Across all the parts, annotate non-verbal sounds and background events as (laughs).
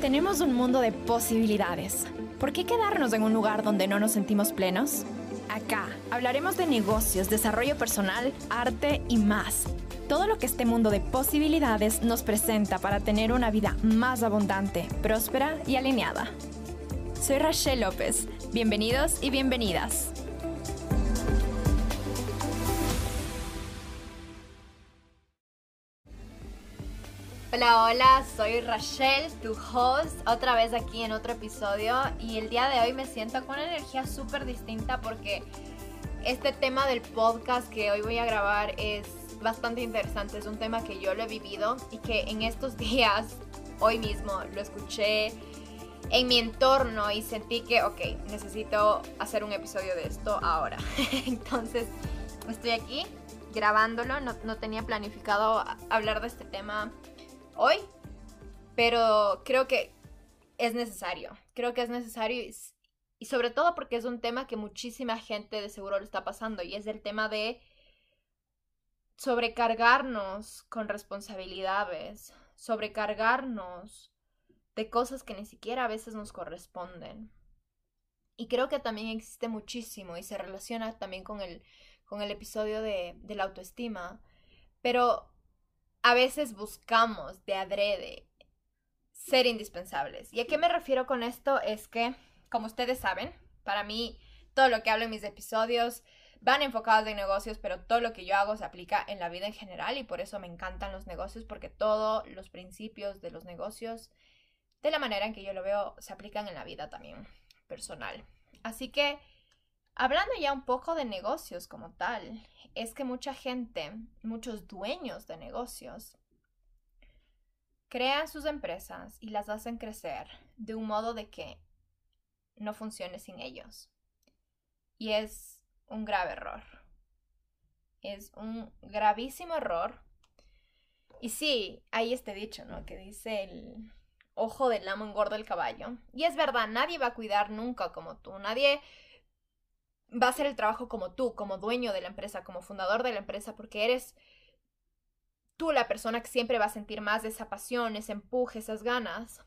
Tenemos un mundo de posibilidades. ¿Por qué quedarnos en un lugar donde no nos sentimos plenos? Acá hablaremos de negocios, desarrollo personal, arte y más. Todo lo que este mundo de posibilidades nos presenta para tener una vida más abundante, próspera y alineada. Soy Rachel López. Bienvenidos y bienvenidas. Hola, hola, soy Rachel, tu host, otra vez aquí en otro episodio y el día de hoy me siento con una energía súper distinta porque este tema del podcast que hoy voy a grabar es bastante interesante, es un tema que yo lo he vivido y que en estos (laughs) días, hoy mismo, lo escuché en mi entorno y sentí que, ok, necesito hacer un episodio de esto ahora. (laughs) Entonces, estoy aquí grabándolo, no, no tenía planificado hablar de este tema hoy, pero creo que es necesario. Creo que es necesario y, sobre todo porque es un tema que muchísima gente de seguro lo está pasando y es el tema de sobrecargarnos con responsabilidades, sobrecargarnos de cosas que ni siquiera a veces nos corresponden. Y creo que también existe muchísimo y se relaciona también con el, con el episodio de, de la autoestima. Pero a veces buscamos de adrede ser indispensables. ¿Y a qué me refiero con esto? Es que, como ustedes saben, para mí todo lo que hablo en mis episodios van enfocados en negocios, pero todo lo que yo hago se aplica en la vida en general y por eso me encantan los negocios, porque todos los principios de los negocios, de la manera en que yo lo veo, se aplican en la vida también personal. Así que, hablando ya un poco de negocios como tal, es que mucha gente, muchos dueños de negocios, crean sus empresas y las hacen crecer de un modo de que no funcione sin ellos. Y es un grave error. Es un gravísimo error. Y sí, hay este dicho, ¿no? Que dice el ojo del amo engorda el caballo. Y es verdad, nadie va a cuidar nunca como tú. Nadie va a hacer el trabajo como tú, como dueño de la empresa, como fundador de la empresa, porque eres tú la persona que siempre va a sentir más esa pasión, ese empuje, esas ganas.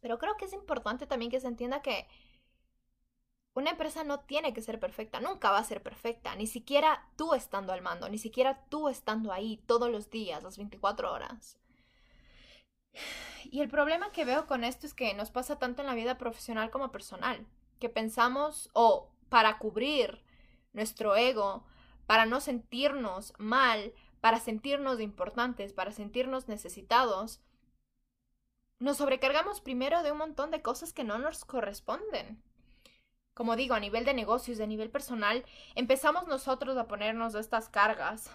Pero creo que es importante también que se entienda que una empresa no tiene que ser perfecta, nunca va a ser perfecta, ni siquiera tú estando al mando, ni siquiera tú estando ahí todos los días, las 24 horas. Y el problema que veo con esto es que nos pasa tanto en la vida profesional como personal, que pensamos o para cubrir nuestro ego, para no sentirnos mal, para sentirnos importantes, para sentirnos necesitados, nos sobrecargamos primero de un montón de cosas que no nos corresponden. Como digo, a nivel de negocios, a nivel personal, empezamos nosotros a ponernos estas cargas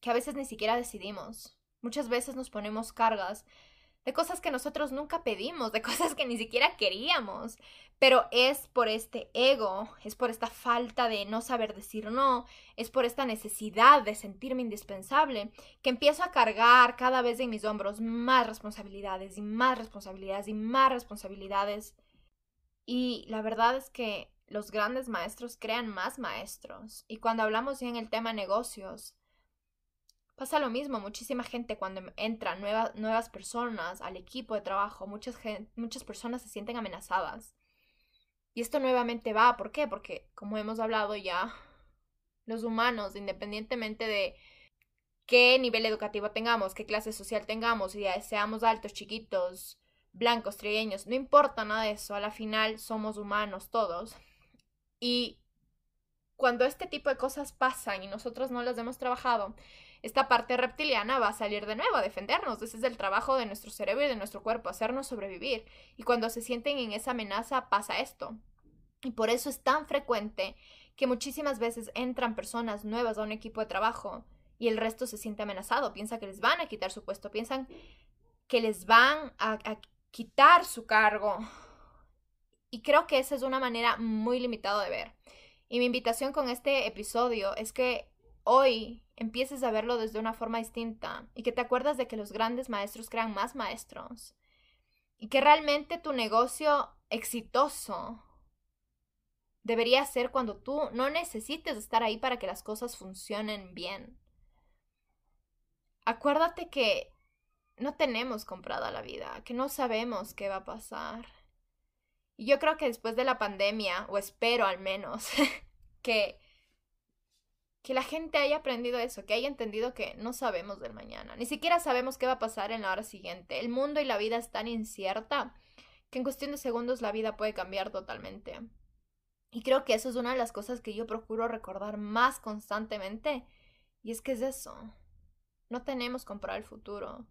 que a veces ni siquiera decidimos. Muchas veces nos ponemos cargas de cosas que nosotros nunca pedimos, de (laughs) cosas que ni siquiera queríamos, pero es por este ego, es por esta falta de no saber decir no, es por esta necesidad de sentirme indispensable, que empiezo a cargar cada vez en mis hombros más responsabilidades y más responsabilidades y más responsabilidades. Y la verdad es que los grandes maestros crean más maestros. Y cuando hablamos ya en el tema negocios, Pasa lo mismo, muchísima gente cuando entra nuevas, nuevas personas al equipo de trabajo, muchas, muchas personas se sienten amenazadas. Y esto nuevamente va, ¿por qué? Porque como hemos hablado ya, los humanos, independientemente de qué nivel educativo tengamos, qué clase social tengamos, y seamos altos, chiquitos, blancos, trigueños, no importa nada de eso, a la final somos humanos todos. Y cuando este tipo de cosas pasan y nosotros no las hemos trabajado, esta parte reptiliana va a salir de nuevo a defendernos. Ese es el trabajo de nuestro cerebro y de nuestro cuerpo, hacernos sobrevivir. Y cuando se sienten en esa amenaza pasa esto. Y por eso es tan frecuente que muchísimas veces entran personas nuevas a un equipo de trabajo y el resto se siente amenazado, piensa que les van a quitar su puesto, piensan que les van a, a quitar su cargo. Y creo que esa es una manera muy limitada de ver. Y mi invitación con este episodio es que hoy empieces a verlo desde una forma distinta y que te acuerdas de que los grandes maestros crean más maestros y que realmente tu negocio exitoso debería ser cuando tú no necesites estar ahí para que las cosas funcionen bien. Acuérdate que no tenemos comprada la vida, que no sabemos qué va a pasar. Y yo creo que después de la pandemia, o espero al menos, (laughs) que, que la gente haya aprendido eso, que haya entendido que no sabemos del mañana, ni siquiera sabemos qué va a pasar en la hora siguiente. El mundo y la vida es tan incierta que en cuestión de segundos la vida puede cambiar totalmente. Y creo que eso es una de las cosas que yo procuro recordar más constantemente. Y es que es eso. No tenemos comprar el futuro.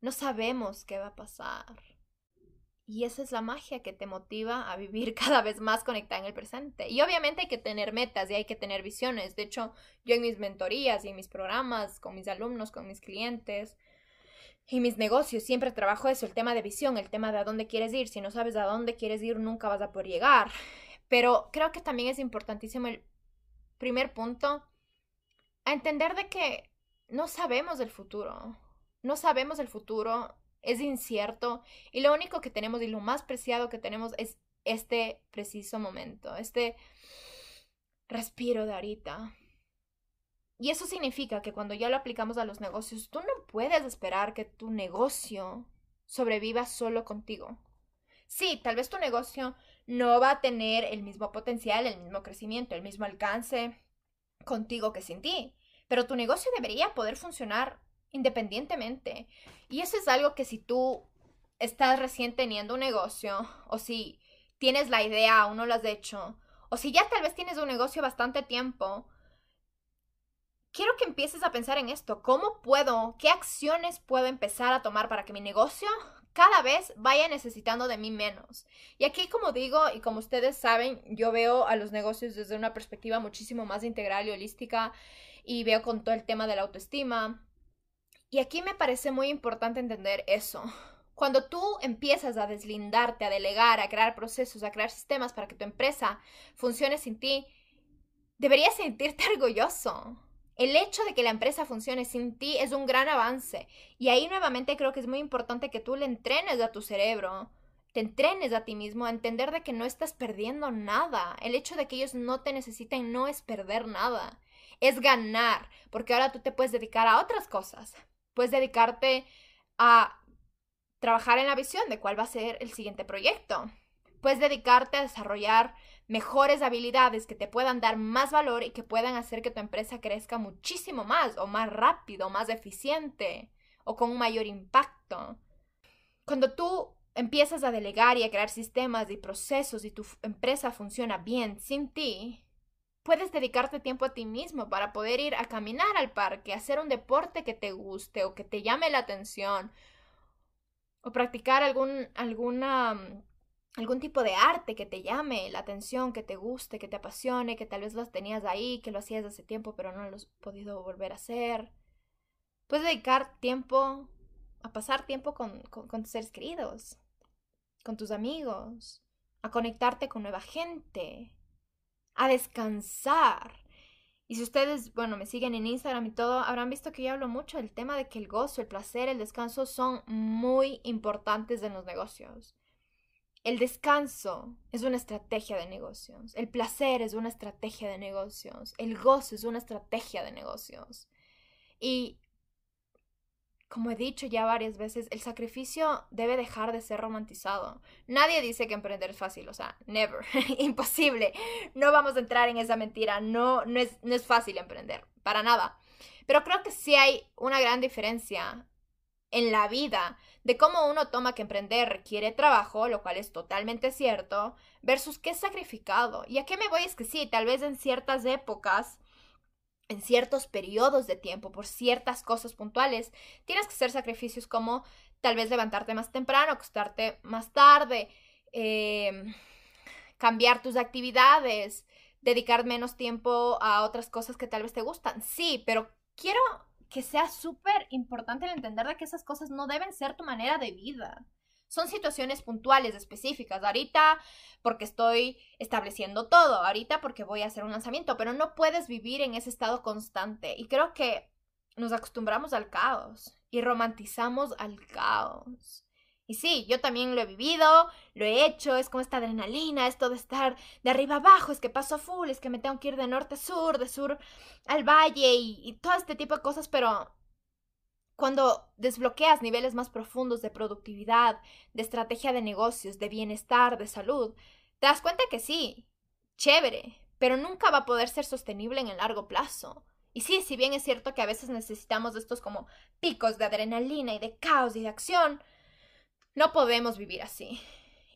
No sabemos qué va a pasar. Y esa es la magia que te motiva a vivir (laughs) cada vez más conectada en el presente. Y obviamente hay que tener metas y hay que tener visiones. De hecho, yo en mis mentorías y en mis programas, con mis alumnos, con mis clientes y mis negocios, siempre trabajo eso, el tema de visión, el tema de a dónde quieres ir. Si no sabes a dónde quieres ir, nunca vas a poder llegar. Pero creo que también es importantísimo el primer punto, a entender de que no sabemos del futuro. No sabemos el futuro, es incierto y lo único que tenemos y lo más preciado que tenemos es este preciso momento, este respiro de ahorita. Y eso significa que cuando ya lo aplicamos a los negocios, tú no puedes esperar que tu negocio sobreviva solo contigo. Sí, tal vez tu negocio no va a tener el mismo potencial, el mismo crecimiento, el mismo alcance contigo que sin ti, pero tu negocio debería poder funcionar independientemente. Y eso es algo que si tú estás recién teniendo un negocio o si tienes la idea aún no lo has hecho o si ya tal vez tienes un negocio bastante tiempo, quiero que empieces a pensar en esto. ¿Cómo puedo, qué acciones puedo empezar a tomar para que mi negocio cada vez vaya necesitando de mí menos? Y aquí, como digo, y como ustedes saben, yo veo a los negocios desde una perspectiva muchísimo más integral y holística y veo con todo el tema de la autoestima, y aquí me parece muy importante entender eso. Cuando tú empiezas a deslindarte, a delegar, a crear procesos, a crear sistemas para que tu empresa funcione sin ti, deberías sentirte (laughs) orgulloso. El hecho de que la empresa funcione sin ti es un gran avance. Y ahí nuevamente creo que es muy importante que tú le entrenes a tu cerebro, te entrenes a ti mismo a entender de que no estás perdiendo nada. El hecho de que ellos no te necesiten no es perder nada, es ganar, porque ahora tú te puedes dedicar a otras cosas. Puedes dedicarte a trabajar en la visión de cuál va a ser el siguiente proyecto. Puedes dedicarte a desarrollar mejores habilidades que te puedan dar más valor y que puedan hacer que tu empresa crezca muchísimo más o más rápido, más eficiente o con un mayor impacto. Cuando tú empiezas a delegar y a crear sistemas y procesos y tu empresa funciona bien sin ti, Puedes dedicarte tiempo a ti mismo para poder ir a caminar al parque, hacer un deporte que te guste o que te llame la atención, o practicar algún, alguna, algún tipo de arte que te llame la atención, que te guste, que te apasione, que tal vez lo tenías ahí, que lo hacías hace tiempo pero no lo has podido volver a hacer. Puedes dedicar tiempo a pasar tiempo con, con tus seres queridos, con tus amigos, a conectarte con nueva gente, a descansar. Y si ustedes, bueno, me siguen en Instagram y todo, habrán visto que yo hablo mucho del tema de que el gozo, el placer, el descanso son muy importantes en los negocios. El descanso es una estrategia de negocios. El placer es una estrategia de negocios. El gozo es una estrategia de negocios. Y como he dicho ya varias veces, el sacrificio debe dejar de ser romantizado. Nadie dice que emprender es fácil, o sea, never, (laughs) imposible. No vamos a entrar en esa mentira, no, no, es, no es fácil emprender, para nada. Pero creo que sí hay una gran diferencia en la vida de cómo uno toma que emprender requiere trabajo, lo cual es totalmente cierto, versus qué es sacrificado. ¿Y a qué me voy? Es que sí, tal vez en ciertas épocas en ciertos periodos de tiempo, por ciertas cosas puntuales, tienes que hacer sacrificios como tal vez levantarte más temprano, acostarte más tarde, em, cambiar tus actividades, dedicar menos tiempo a otras cosas que tal vez te gustan. Sí, pero quiero que sea súper importante el entender de que esas cosas no deben ser tu manera de vida. Son situaciones puntuales, específicas. Ahorita porque estoy estableciendo todo, ahorita porque voy a hacer un lanzamiento, pero no puedes vivir en ese estado constante. Y creo que nos acostumbramos al caos y romantizamos al caos. Y sí, yo también lo he vivido, lo he hecho, es como esta adrenalina, esto de estar de arriba abajo, es que paso a full, es que me tengo que ir de norte a sur, de sur al valle y, y todo este tipo de cosas, pero cuando desbloqueas niveles más profundos de productividad, de estrategia de negocios, de bienestar, de salud, te das cuenta que sí, chévere, pero nunca va a poder ser sostenible en el largo plazo. Y sí, si bien es cierto que a veces necesitamos estos como picos de adrenalina y de caos y de acción, no podemos vivir así.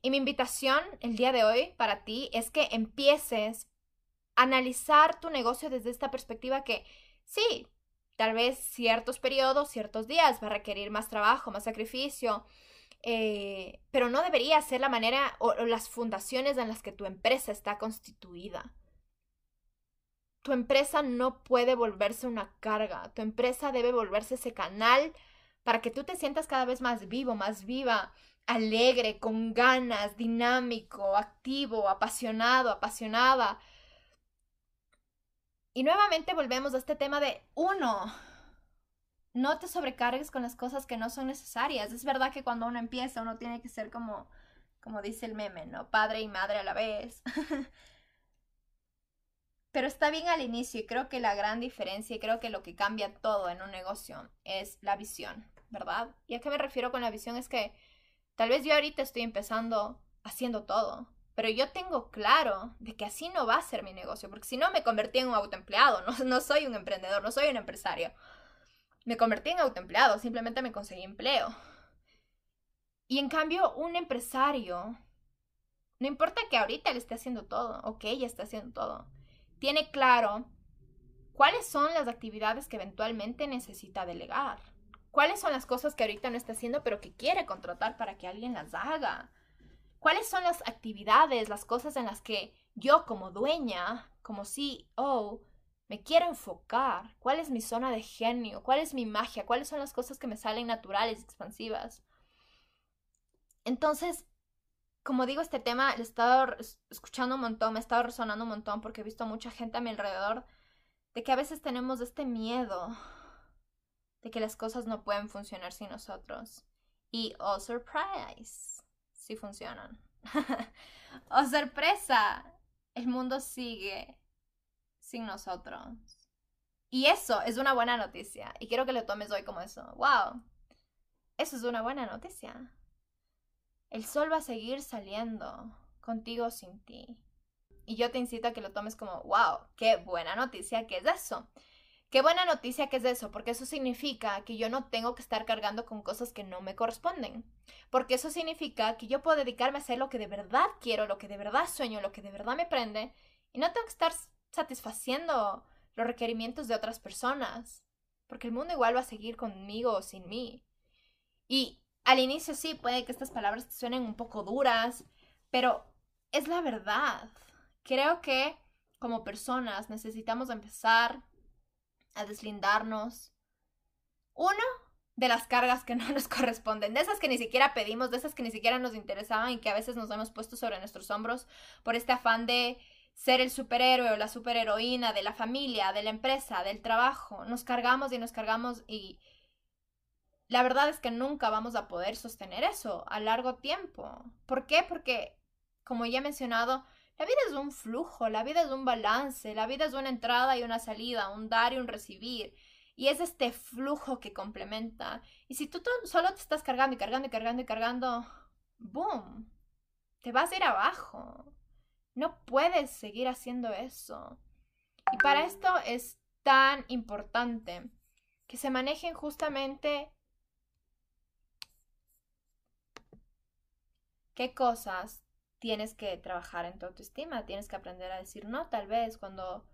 Y mi invitación el día de hoy para ti es que empieces a analizar tu negocio desde esta perspectiva que sí, tal vez ciertos periodos, ciertos días va a requerir más trabajo, más sacrificio, eh, pero no debería ser la manera o las fundaciones en las que tu empresa está constituida. Tu empresa no puede volverse una carga, tu empresa debe volverse ese canal para que tú te sientas cada vez más vivo, más viva, alegre, con ganas, dinámico, activo, apasionado, apasionada. Y nuevamente volvemos a este tema de uno, no te sobrecargues con las cosas que no son necesarias. Es verdad que cuando uno empieza uno tiene que ser como, como dice el meme, ¿no? Padre y madre a la vez. (laughs) Pero está bien al inicio y creo que la gran diferencia y creo que lo que cambia todo en un negocio es la visión, ¿verdad? ¿Y a qué me refiero con la visión? Es que tal vez yo ahorita estoy empezando haciendo todo, pero yo tengo claro de que así no va a ser mi negocio, porque si no me convertí en un autoempleado, no, no soy un emprendedor, no soy un empresario. Me convertí en autoempleado, simplemente me conseguí empleo. Y en cambio, un empresario, no importa que ahorita le esté haciendo todo, o que ella esté haciendo todo, tiene claro cuáles son las actividades que eventualmente necesita delegar. ¿Cuáles son las cosas que ahorita no está haciendo pero que quiere contratar para que alguien las haga? ¿Cuáles son las actividades, las cosas en las que yo como dueña, como CEO, me quiero enfocar? ¿Cuál es mi zona de genio? ¿Cuál es mi magia? ¿Cuáles son las cosas que me salen naturales, expansivas? Entonces, como digo, este tema lo he estado escuchando un montón, me he estado resonando un montón porque he visto mucha gente a mi alrededor de que a veces tenemos este miedo de que las cosas no pueden funcionar sin nosotros. Y oh surprise, sí funcionan. (laughs) oh sorpresa, el mundo sigue sin nosotros. Y eso es una buena noticia. Y quiero que lo tomes hoy como eso. ¡Wow! Eso es una buena noticia. El sol va a seguir saliendo, contigo sin ti. Y yo te incito a que lo tomes como, wow, qué buena noticia que es eso. Qué buena noticia que es eso, porque eso significa que yo no tengo que estar cargando con cosas que no me corresponden. Porque eso significa que yo puedo dedicarme a hacer lo que de verdad quiero, lo que de verdad sueño, lo que de verdad me prende, y no tengo que estar satisfaciendo los requerimientos de otras personas. Porque el mundo igual va a seguir conmigo o sin mí. Y al inicio sí, puede que estas palabras te suenen un poco duras, pero es la verdad. Creo que como personas necesitamos empezar a deslindarnos. Uno, de las cargas que (laughs) no nos corresponden, de esas que ni siquiera pedimos, de esas que ni siquiera nos interesaban y que a veces nos hemos puesto sobre nuestros hombros por este afán de ser el superhéroe o la superheroína de la familia, de la empresa, del trabajo. Nos cargamos y nos cargamos y la verdad es que nunca vamos a poder sostener eso a largo tiempo. ¿Por qué? Porque, como ya he mencionado, la vida es un flujo, la vida es un balance, la vida es una entrada y una salida, un dar y un recibir. Y es este flujo que complementa. Y si tú solo te estás cargando y cargando y cargando y cargando, ¡boom! Te vas a ir abajo. No puedes seguir haciendo eso. Y para esto es tan importante que se manejen justamente qué cosas tienes que trabajar en tu autoestima, tienes que aprender a decir no, tal vez cuando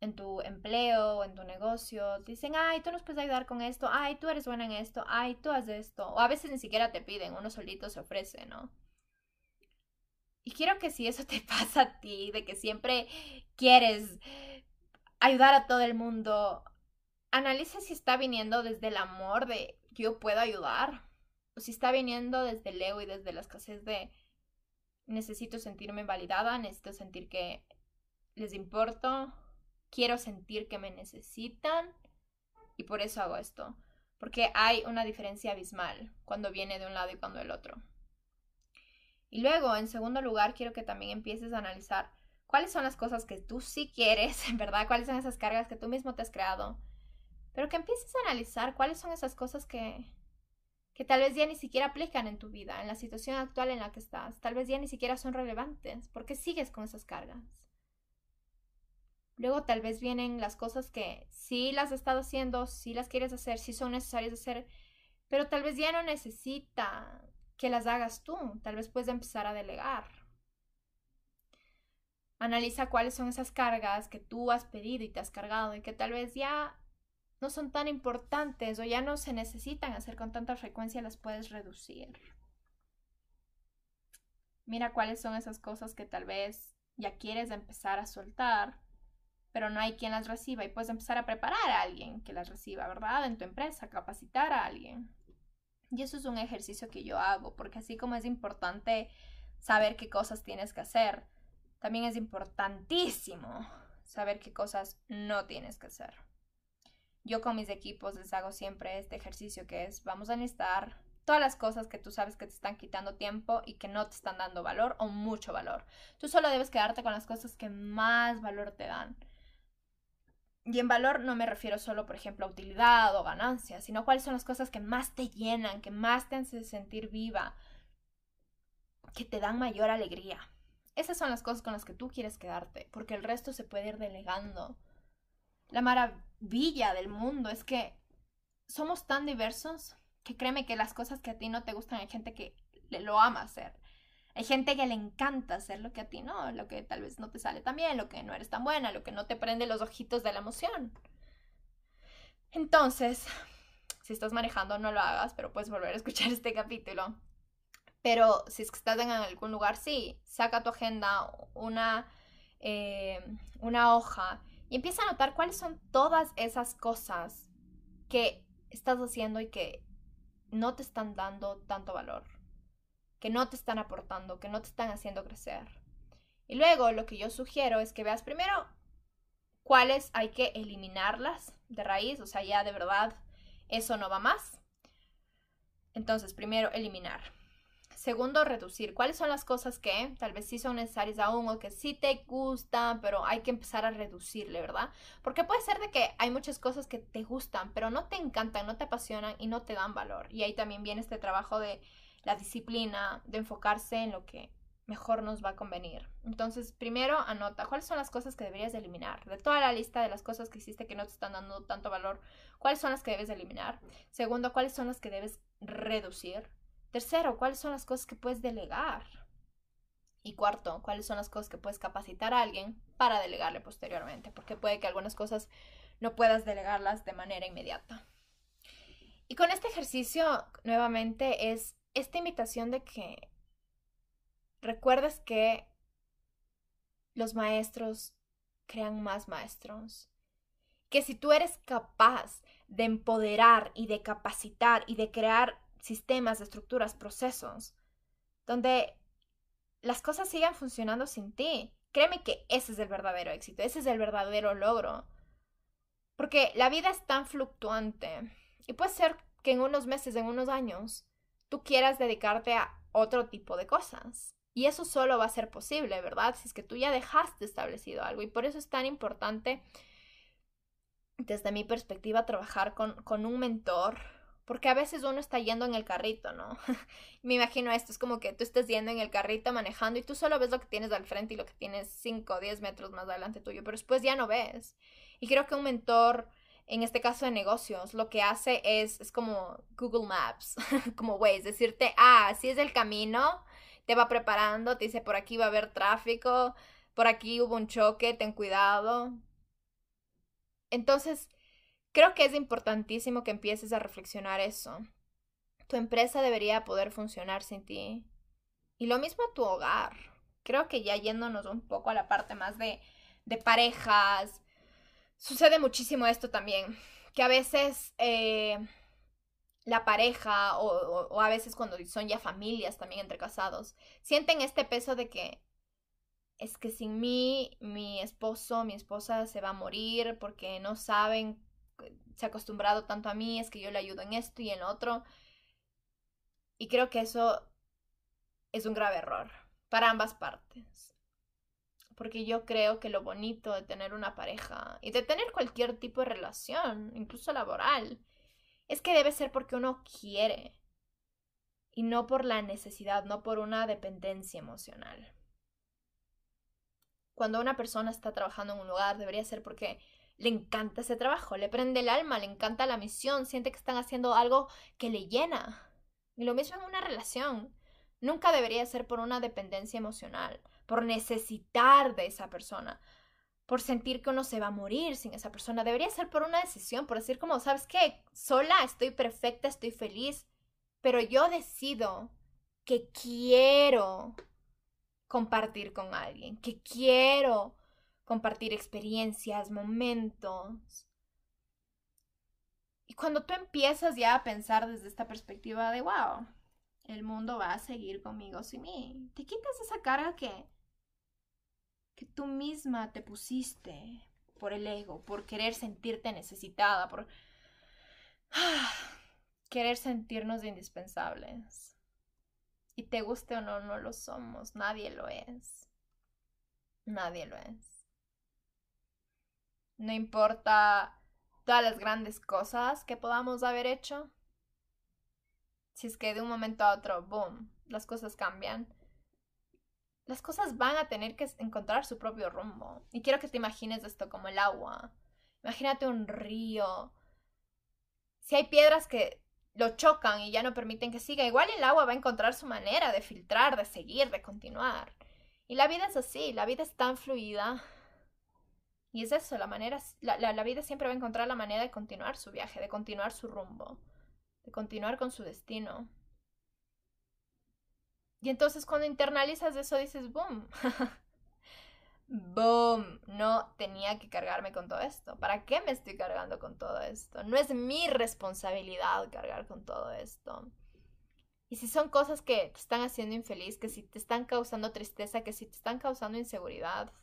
en tu empleo o en tu negocio te dicen, ay, tú nos puedes ayudar con esto, ay, tú eres buena en esto, ay, tú haces esto, o a veces ni siquiera te piden, uno solito se ofrece, ¿no? Y quiero que si eso te (laughs) pasa a ti, de que siempre quieres ayudar a todo el mundo, analiza si está viniendo desde el amor de yo puedo ayudar o si está viniendo desde el ego y desde la escasez de necesito sentirme validada, necesito sentir que les importo, quiero sentir que me necesitan y por eso hago esto. Porque hay una diferencia abismal cuando viene de un lado y cuando del otro. Y luego, en segundo lugar, quiero que también empieces a analizar cuáles son las cosas que tú sí quieres, en (laughs) verdad, cuáles son esas cargas que tú mismo te has creado, pero que empieces a analizar cuáles son esas cosas que, que tal vez ya ni siquiera aplican en tu vida, en la situación actual en la que estás, tal vez ya ni siquiera son relevantes, porque sigues con esas cargas. Luego tal vez vienen las cosas que sí las has estado haciendo, sí las quieres hacer, sí son necesarias hacer, pero tal vez ya no necesita que las hagas tú, tal vez puedes empezar a delegar. Analiza cuáles son esas cargas que tú has pedido y te has cargado y que tal vez ya no son tan importantes o ya no se necesitan hacer con tanta frecuencia, las puedes reducir. Mira cuáles son esas cosas que tal vez ya quieres empezar a soltar, pero no hay quien las reciba y puedes empezar a preparar a alguien que las reciba, ¿verdad? En tu empresa, capacitar a alguien. Y eso es un ejercicio que yo hago, porque así como es importante saber qué cosas tienes que hacer, también es importantísimo saber qué cosas no tienes que hacer. Yo con mis equipos les hago siempre este ejercicio que es, vamos a necesitar todas las cosas que tú sabes que te están quitando tiempo y que no te están dando valor o mucho valor. Tú solo debes quedarte con las cosas que más valor te dan. Y en valor no me refiero solo, por ejemplo, a utilidad o ganancia, sino cuáles son las cosas que más te llenan, que más te hacen sentir viva, que te dan mayor alegría. Esas son las cosas con las que tú quieres quedarte, porque el resto se puede ir delegando. La maravilla del mundo es que somos tan diversos que créeme que las cosas que a ti no te gustan hay gente que lo ama hacer. Hay gente que le encanta hacer lo que a ti no, lo que tal vez no te sale tan bien, lo que no eres tan buena, lo que no te prende los ojitos de la emoción. Entonces, si estás manejando, no lo hagas, pero puedes volver a escuchar (laughs) este capítulo. Pero si estás en algún lugar, sí, saca tu agenda, una, eh, una hoja y empieza a notar cuáles son todas esas cosas que estás haciendo y que no te están dando tanto valor, que no te están aportando, que no te están haciendo crecer. Y luego lo que yo sugiero es que veas primero cuáles hay que eliminarlas de raíz, o sea, ya de verdad eso no va más. Entonces, primero eliminar. Segundo, reducir. ¿Cuáles son las cosas que tal vez sí son necesarias aún o que sí te gustan, pero hay que empezar a reducirle, ¿verdad? Porque puede ser de que hay muchas cosas que te gustan, pero no te encantan, no te apasionan y no te dan valor. Y ahí también viene este trabajo de la disciplina, de enfocarse en lo que mejor nos va a convenir. Entonces, primero anota cuáles son las cosas que deberías eliminar. De toda la lista de las cosas que hiciste que no te están dando tanto valor, cuáles son las que debes eliminar. Segundo, cuáles son las que debes reducir. Tercero, ¿cuáles son las cosas que puedes delegar? Y cuarto, ¿cuáles son las cosas que puedes capacitar a alguien para delegarle posteriormente? Porque puede que algunas cosas no puedas delegarlas de manera inmediata. Y con este ejercicio, nuevamente, es esta invitación de que recuerdes que los maestros crean más maestros. Que si tú eres capaz de empoderar y de capacitar y de crear sistemas, estructuras, procesos, donde las cosas sigan funcionando sin ti. Créeme que ese es el verdadero éxito, ese es el verdadero logro. Porque la vida es tan fluctuante y puede ser que en unos meses, en unos años, tú quieras dedicarte a otro tipo de cosas. Y eso solo va a ser posible, ¿verdad? Si es que tú ya dejaste establecido algo. Y por eso es tan importante, desde mi perspectiva, trabajar con, con un mentor, porque a veces uno está yendo en el carrito, ¿no? (laughs) Me imagino esto, es como que tú estás yendo en el carrito manejando y tú solo ves lo que tienes al frente y lo que tienes 5 o 10 metros más adelante tuyo, pero después ya no ves. Y creo que un mentor, en este caso de negocios, lo que hace es, es como Google Maps, (laughs) como Waze, decirte, ah, así es el camino, te va preparando, te dice, por aquí va a haber tráfico, por aquí hubo un choque, ten cuidado. Entonces, Creo que es importantísimo que empieces a reflexionar eso. Tu empresa debería poder funcionar sin ti. Y lo mismo tu hogar. Creo que ya yéndonos un poco a la parte más de, de parejas, sucede muchísimo esto también. Que a veces eh, la pareja o, o, a veces cuando son ya familias también entre casados, sienten este peso de que es que sin mí mi esposo, mi esposa se va a morir porque no saben se ha acostumbrado tanto a mí, es que yo le ayudo en esto y en lo otro. Y creo que eso es un grave error para ambas partes. Porque yo creo que lo bonito de tener una pareja y de tener cualquier tipo de relación, incluso laboral, es que debe ser porque uno quiere y no por la necesidad, no por una dependencia emocional. Cuando una persona está trabajando en un lugar, debería ser porque le encanta ese trabajo, le prende el alma, le encanta la misión, siente que están haciendo algo que le llena. Y lo mismo en una relación. Nunca debería ser por una dependencia emocional, por necesitar de esa persona, por sentir que uno se va a morir sin esa persona. Debería ser por una decisión, por decir como, ¿sabes qué? Sola estoy perfecta, estoy feliz, pero yo decido que quiero compartir con alguien, que quiero compartir experiencias, momentos. Y cuando tú empiezas ya a pensar desde esta perspectiva de, wow, el mundo va a seguir conmigo sin mí, te quitas esa carga que, que tú misma te pusiste por el ego, por querer sentirte necesitada, por querer sentirnos indispensables. Y te guste o no, no lo somos, nadie lo es. Nadie lo es. No importa todas las grandes cosas que podamos haber hecho. Si es que de un momento a otro, boom, las cosas cambian. Las cosas van a tener que encontrar su propio rumbo. Y quiero que te imagines esto como el agua. Imagínate un río. Si hay piedras que lo chocan y ya no permiten que siga, igual el agua va a encontrar su manera de filtrar, de seguir, de continuar. Y la vida es así, la vida es tan fluida y es eso, la manera, la, la, vida siempre va a encontrar la manera de continuar su viaje, de continuar su rumbo, de continuar con su destino. Y entonces cuando internalizas eso dices, boom, (laughs) boom, no tenía que cargarme con todo esto. ¿Para qué me estoy cargando con todo esto? No es mi responsabilidad cargar con todo esto. Y si son cosas que te están haciendo infeliz, que si te están causando tristeza, que si te están causando inseguridad,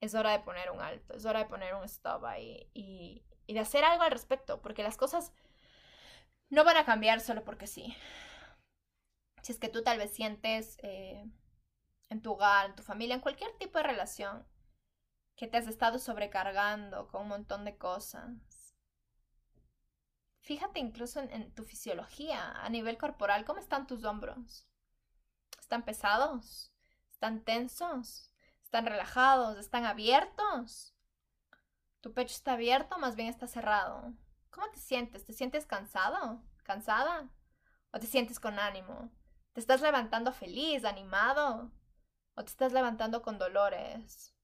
es hora de poner un alto, es hora de poner un stop ahí y, de hacer algo al respecto, porque las cosas no van a cambiar solo porque sí. Si es que tú tal vez sientes eh, en tu hogar, en tu familia, en cualquier tipo de relación, que te has estado sobrecargando con un montón de cosas. Fíjate incluso en tu fisiología, a nivel corporal, ¿cómo están tus hombros? ¿Están pesados? ¿Están tensos? ¿Están relajados? ¿Están abiertos? ¿Tu pecho está abierto más bien está cerrado? ¿Cómo te sientes? ¿Te sientes cansado? ¿Cansada? ¿O te sientes con ánimo? ¿Te estás levantando feliz, animado? ¿O te estás levantando con dolores?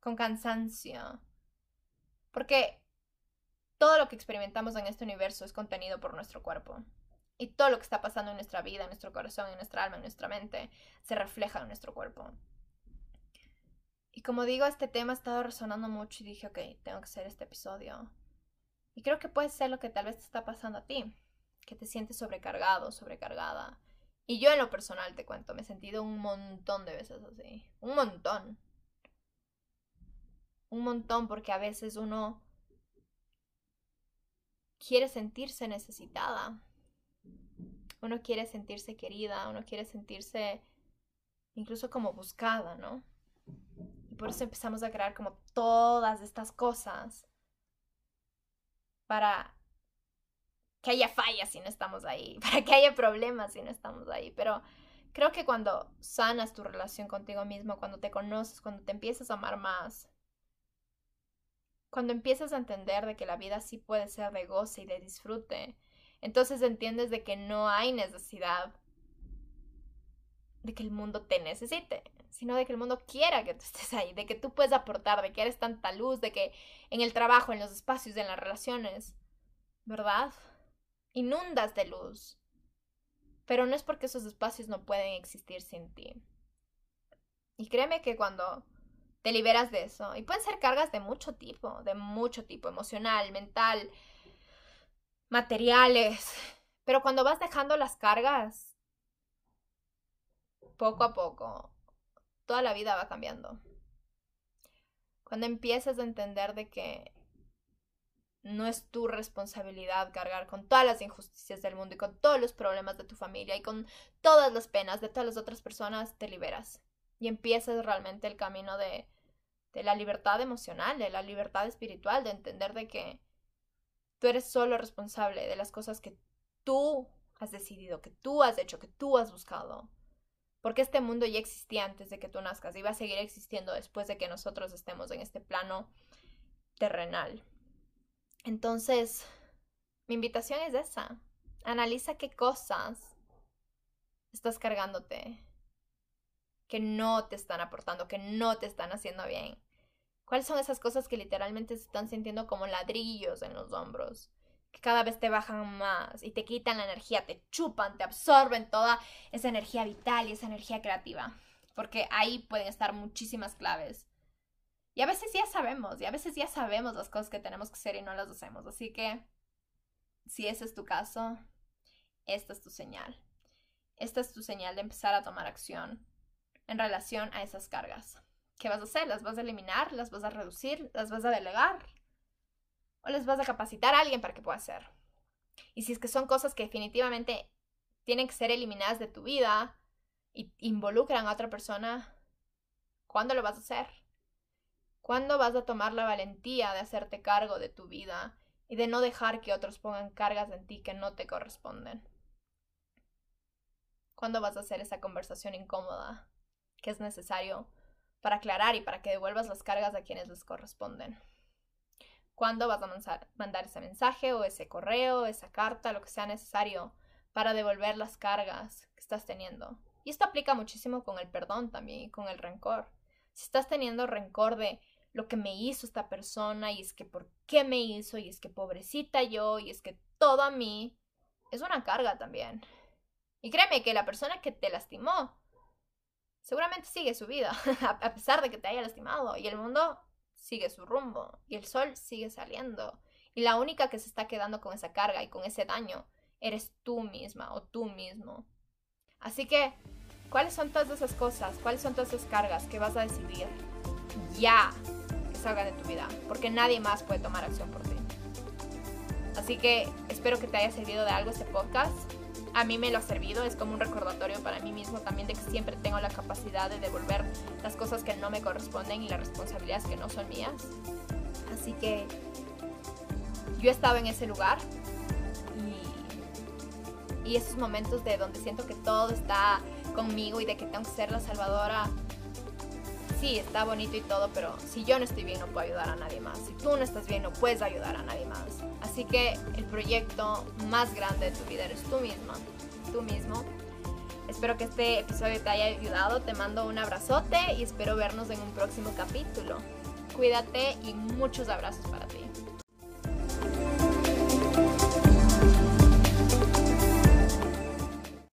¿Con cansancio? Porque todo lo que experimentamos en este universo es contenido por nuestro cuerpo. Y todo lo que está pasando en nuestra vida, en nuestro corazón, en nuestra alma, en nuestra mente, se refleja en nuestro cuerpo. Y como digo, este tema ha estado resonando mucho y dije, ok, tengo que hacer este episodio. Y creo que puede ser lo que tal vez te está pasando a ti, que te sientes sobrecargado, sobrecargada. Y yo en lo personal te cuento, me he sentido un montón de veces así. Un montón. Un montón porque a veces uno quiere sentirse necesitada. Uno quiere sentirse querida, uno quiere sentirse incluso como buscada, ¿no? Por eso empezamos a crear como todas estas cosas para que haya fallas si no estamos ahí, (laughs) para que haya problemas si no estamos ahí. Pero creo que cuando sanas tu relación contigo mismo, cuando te conoces, cuando te empiezas a amar más, cuando empiezas a entender de que la vida sí puede ser de goce y de disfrute, entonces entiendes de que no hay necesidad de que el mundo te necesite sino de que el mundo quiera que tú estés ahí, de que tú puedes aportar, de que eres tanta luz, de que en el trabajo, en los espacios, en las relaciones, ¿verdad? Inundas de luz. Pero no es porque esos espacios no pueden existir sin ti. Y créeme que cuando te liberas de eso, y pueden ser cargas de mucho tipo, de mucho tipo, emocional, mental, materiales, pero cuando vas dejando las cargas, poco a poco, toda la vida va cambiando. Cuando empiezas a entender de que no es tu responsabilidad cargar con todas las injusticias del mundo y con todos los problemas de tu familia y con todas las penas de todas las otras personas, te liberas. y empieces realmente el camino de, de la libertad emocional, de la libertad espiritual, de entender de que tú eres solo responsable de las cosas que tú has decidido, que tú has hecho, que tú has buscado. Porque este mundo ya existía antes de que tú nazcas y va a seguir existiendo después de que nosotros estemos en este plano terrenal. Entonces, mi invitación es esa. Analiza qué cosas estás cargándote, que no te están aportando, que no te están haciendo bien. ¿Cuáles son esas cosas que literalmente se están sintiendo como ladrillos en los hombros? Que cada vez te bajan más y te quitan la energía, te chupan, te absorben toda esa energía vital y esa energía creativa. Porque ahí pueden estar muchísimas claves. Y a veces ya sabemos, y a veces ya sabemos las cosas que tenemos que hacer y no las hacemos. Así que, si ese es tu caso, esta es tu señal. Esta es tu señal de empezar a tomar acción en relación a esas cargas. ¿Qué vas a hacer? ¿Las vas a eliminar? ¿Las vas a reducir? ¿Las vas a delegar? ¿O les vas a capacitar a alguien para que pueda hacer? Y si es que son cosas que definitivamente tienen que ser eliminadas de tu vida y involucran a otra persona, ¿cuándo lo vas a hacer? ¿Cuándo vas a tomar la valentía de hacerte cargo de tu vida y de no dejar que otros pongan cargas en ti que no te corresponden? ¿Cuándo vas a hacer esa conversación incómoda que es necesario para aclarar y para que devuelvas las cargas a quienes les corresponden. ¿Cuándo vas a mandar ese mensaje o ese correo, esa carta, lo que sea necesario para devolver las cargas que estás teniendo? Y esto aplica muchísimo con el perdón también y con el rencor. Si estás teniendo rencor de lo que me hizo esta persona y es que por qué me hizo y es que pobrecita yo y es que todo a mí, es una carga también. Y créeme que la persona que te lastimó seguramente sigue su vida, (laughs) a pesar de que te haya lastimado, y el mundo sigue su rumbo, y el sol sigue saliendo, y la única que se está quedando con esa carga y con ese daño eres tú misma o tú mismo. Así que, ¿cuáles son todas esas cosas? ¿Cuáles son todas esas cargas que vas a decidir ya que salgan de tu vida? Porque nadie más puede tomar acción por ti. Así que espero que te haya servido de algo este podcast a mí me lo ha servido, es como un recordatorio para mí mismo también de que siempre tengo la capacidad de devolver las cosas que no me corresponden y las responsabilidades que no son mías. Así que yo he estado en ese lugar y, y esos momentos de donde siento que todo está conmigo y de que tengo que ser la salvadora está bonito y todo, pero si yo no estoy bien no puedo ayudar a nadie más. Si tú no estás bien no puedes ayudar a nadie más. Así que el proyecto más grande de tu vida eres tú misma, tú mismo. Espero que este episodio te haya ayudado, te mando un abrazote y espero vernos en un próximo capítulo. Cuídate y muchos abrazos para ti.